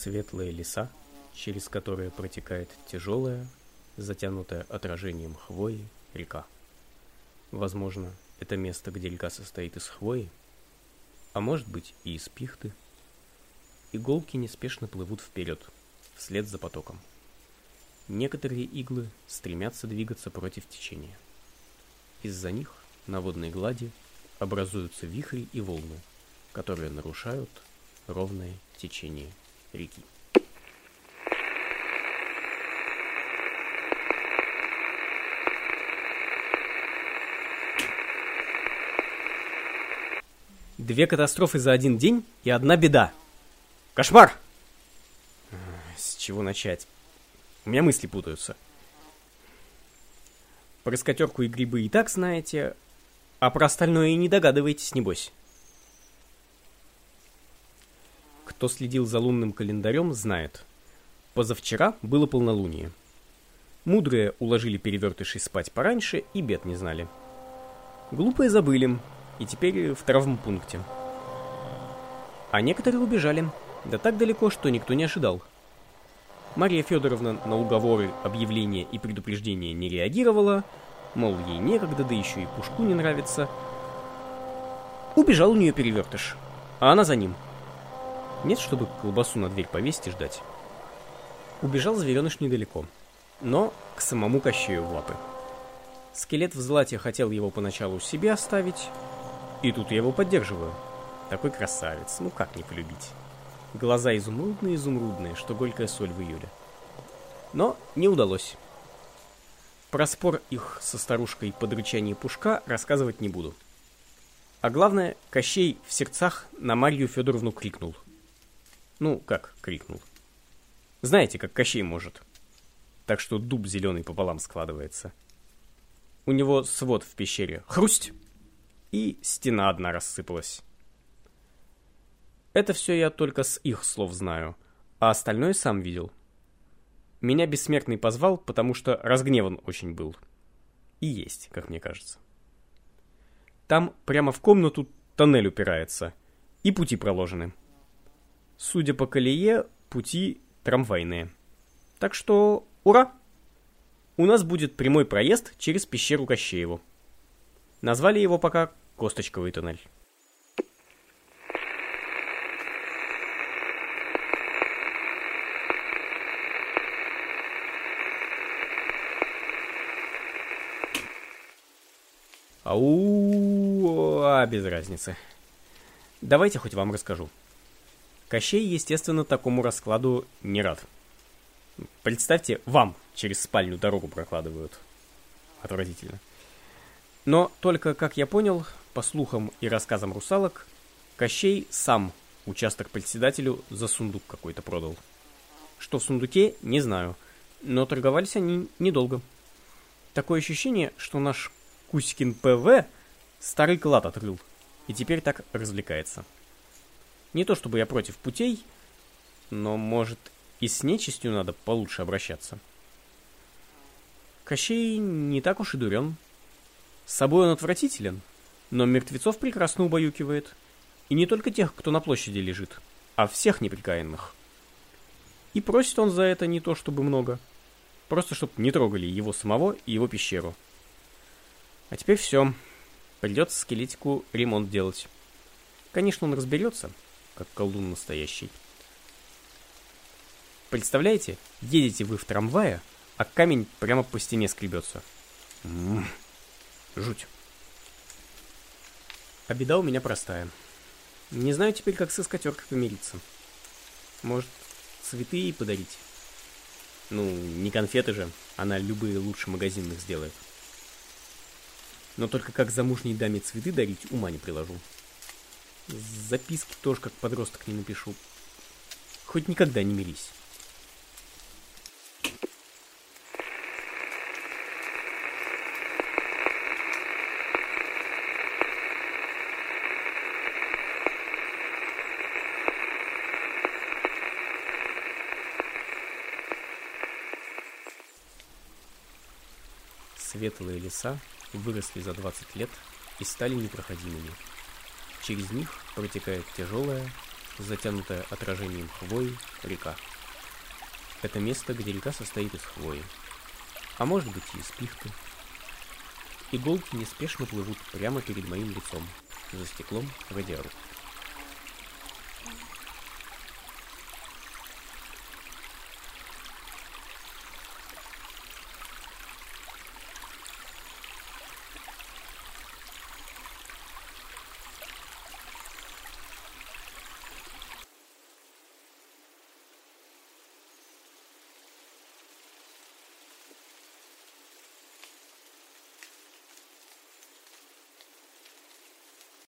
Светлые леса, через которые протекает тяжелая, затянутая отражением хвои река. Возможно, это место, где река состоит из хвои, а может быть и из пихты. Иголки неспешно плывут вперед, вслед за потоком. Некоторые иглы стремятся двигаться против течения. Из-за них на водной глади образуются вихри и волны, которые нарушают ровное течение реки. Две катастрофы за один день и одна беда. Кошмар! С чего начать? У меня мысли путаются. Про скатерку и грибы и так знаете, а про остальное и не догадываетесь, небось. Кто следил за лунным календарем, знает. Позавчера было полнолуние. Мудрые уложили перевертышей спать пораньше и бед не знали. Глупые забыли, и теперь в травмпункте. А некоторые убежали, да так далеко, что никто не ожидал. Мария Федоровна на уговоры, объявления и предупреждения не реагировала, мол, ей некогда, да еще и пушку не нравится. Убежал у нее перевертыш, а она за ним. Нет, чтобы колбасу на дверь повесить и ждать. Убежал звереныш недалеко, но к самому Кощею в лапы. Скелет в злате хотел его поначалу себе оставить, и тут я его поддерживаю. Такой красавец, ну как не полюбить. Глаза изумрудные-изумрудные, что горькая соль в июле. Но не удалось. Про спор их со старушкой под рычание пушка рассказывать не буду. А главное, Кощей в сердцах на Марью Федоровну крикнул. Ну, как крикнул. Знаете, как Кощей может. Так что дуб зеленый пополам складывается. У него свод в пещере. Хрусть! и стена одна рассыпалась. Это все я только с их слов знаю, а остальное сам видел. Меня бессмертный позвал, потому что разгневан очень был. И есть, как мне кажется. Там прямо в комнату тоннель упирается, и пути проложены. Судя по колее, пути трамвайные. Так что ура! У нас будет прямой проезд через пещеру Кощееву. Назвали его пока Косточковый туннель. Ау, а без разницы. Давайте хоть вам расскажу. Кощей, естественно, такому раскладу не рад. Представьте, вам через спальню дорогу прокладывают. Отвратительно. Но только, как я понял, по слухам и рассказам русалок, Кощей сам участок председателю за сундук какой-то продал. Что в сундуке, не знаю, но торговались они недолго. Такое ощущение, что наш Кузькин ПВ старый клад отрыл и теперь так развлекается. Не то чтобы я против путей, но, может, и с нечистью надо получше обращаться. Кощей не так уж и дурен. С собой он отвратителен, но мертвецов прекрасно убаюкивает. И не только тех, кто на площади лежит, а всех неприкаянных. И просит он за это не то чтобы много. Просто чтобы не трогали его самого и его пещеру. А теперь все. Придется скелетику ремонт делать. Конечно, он разберется, как колдун настоящий. Представляете, едете вы в трамвае, а камень прямо по стене скребется. М -м -м, жуть. А беда у меня простая. Не знаю теперь, как со скатеркой помириться. Может, цветы ей подарить? Ну, не конфеты же, она любые лучше магазинных сделает. Но только как замужней даме цветы дарить, ума не приложу. Записки тоже как подросток не напишу. Хоть никогда не мирись. Светлые леса выросли за 20 лет и стали непроходимыми. Через них протекает тяжелая, затянутая отражением хвои, река. Это место, где река состоит из хвои. А может быть и из пихты. Иголки неспешно плывут прямо перед моим лицом, за стеклом радиорук.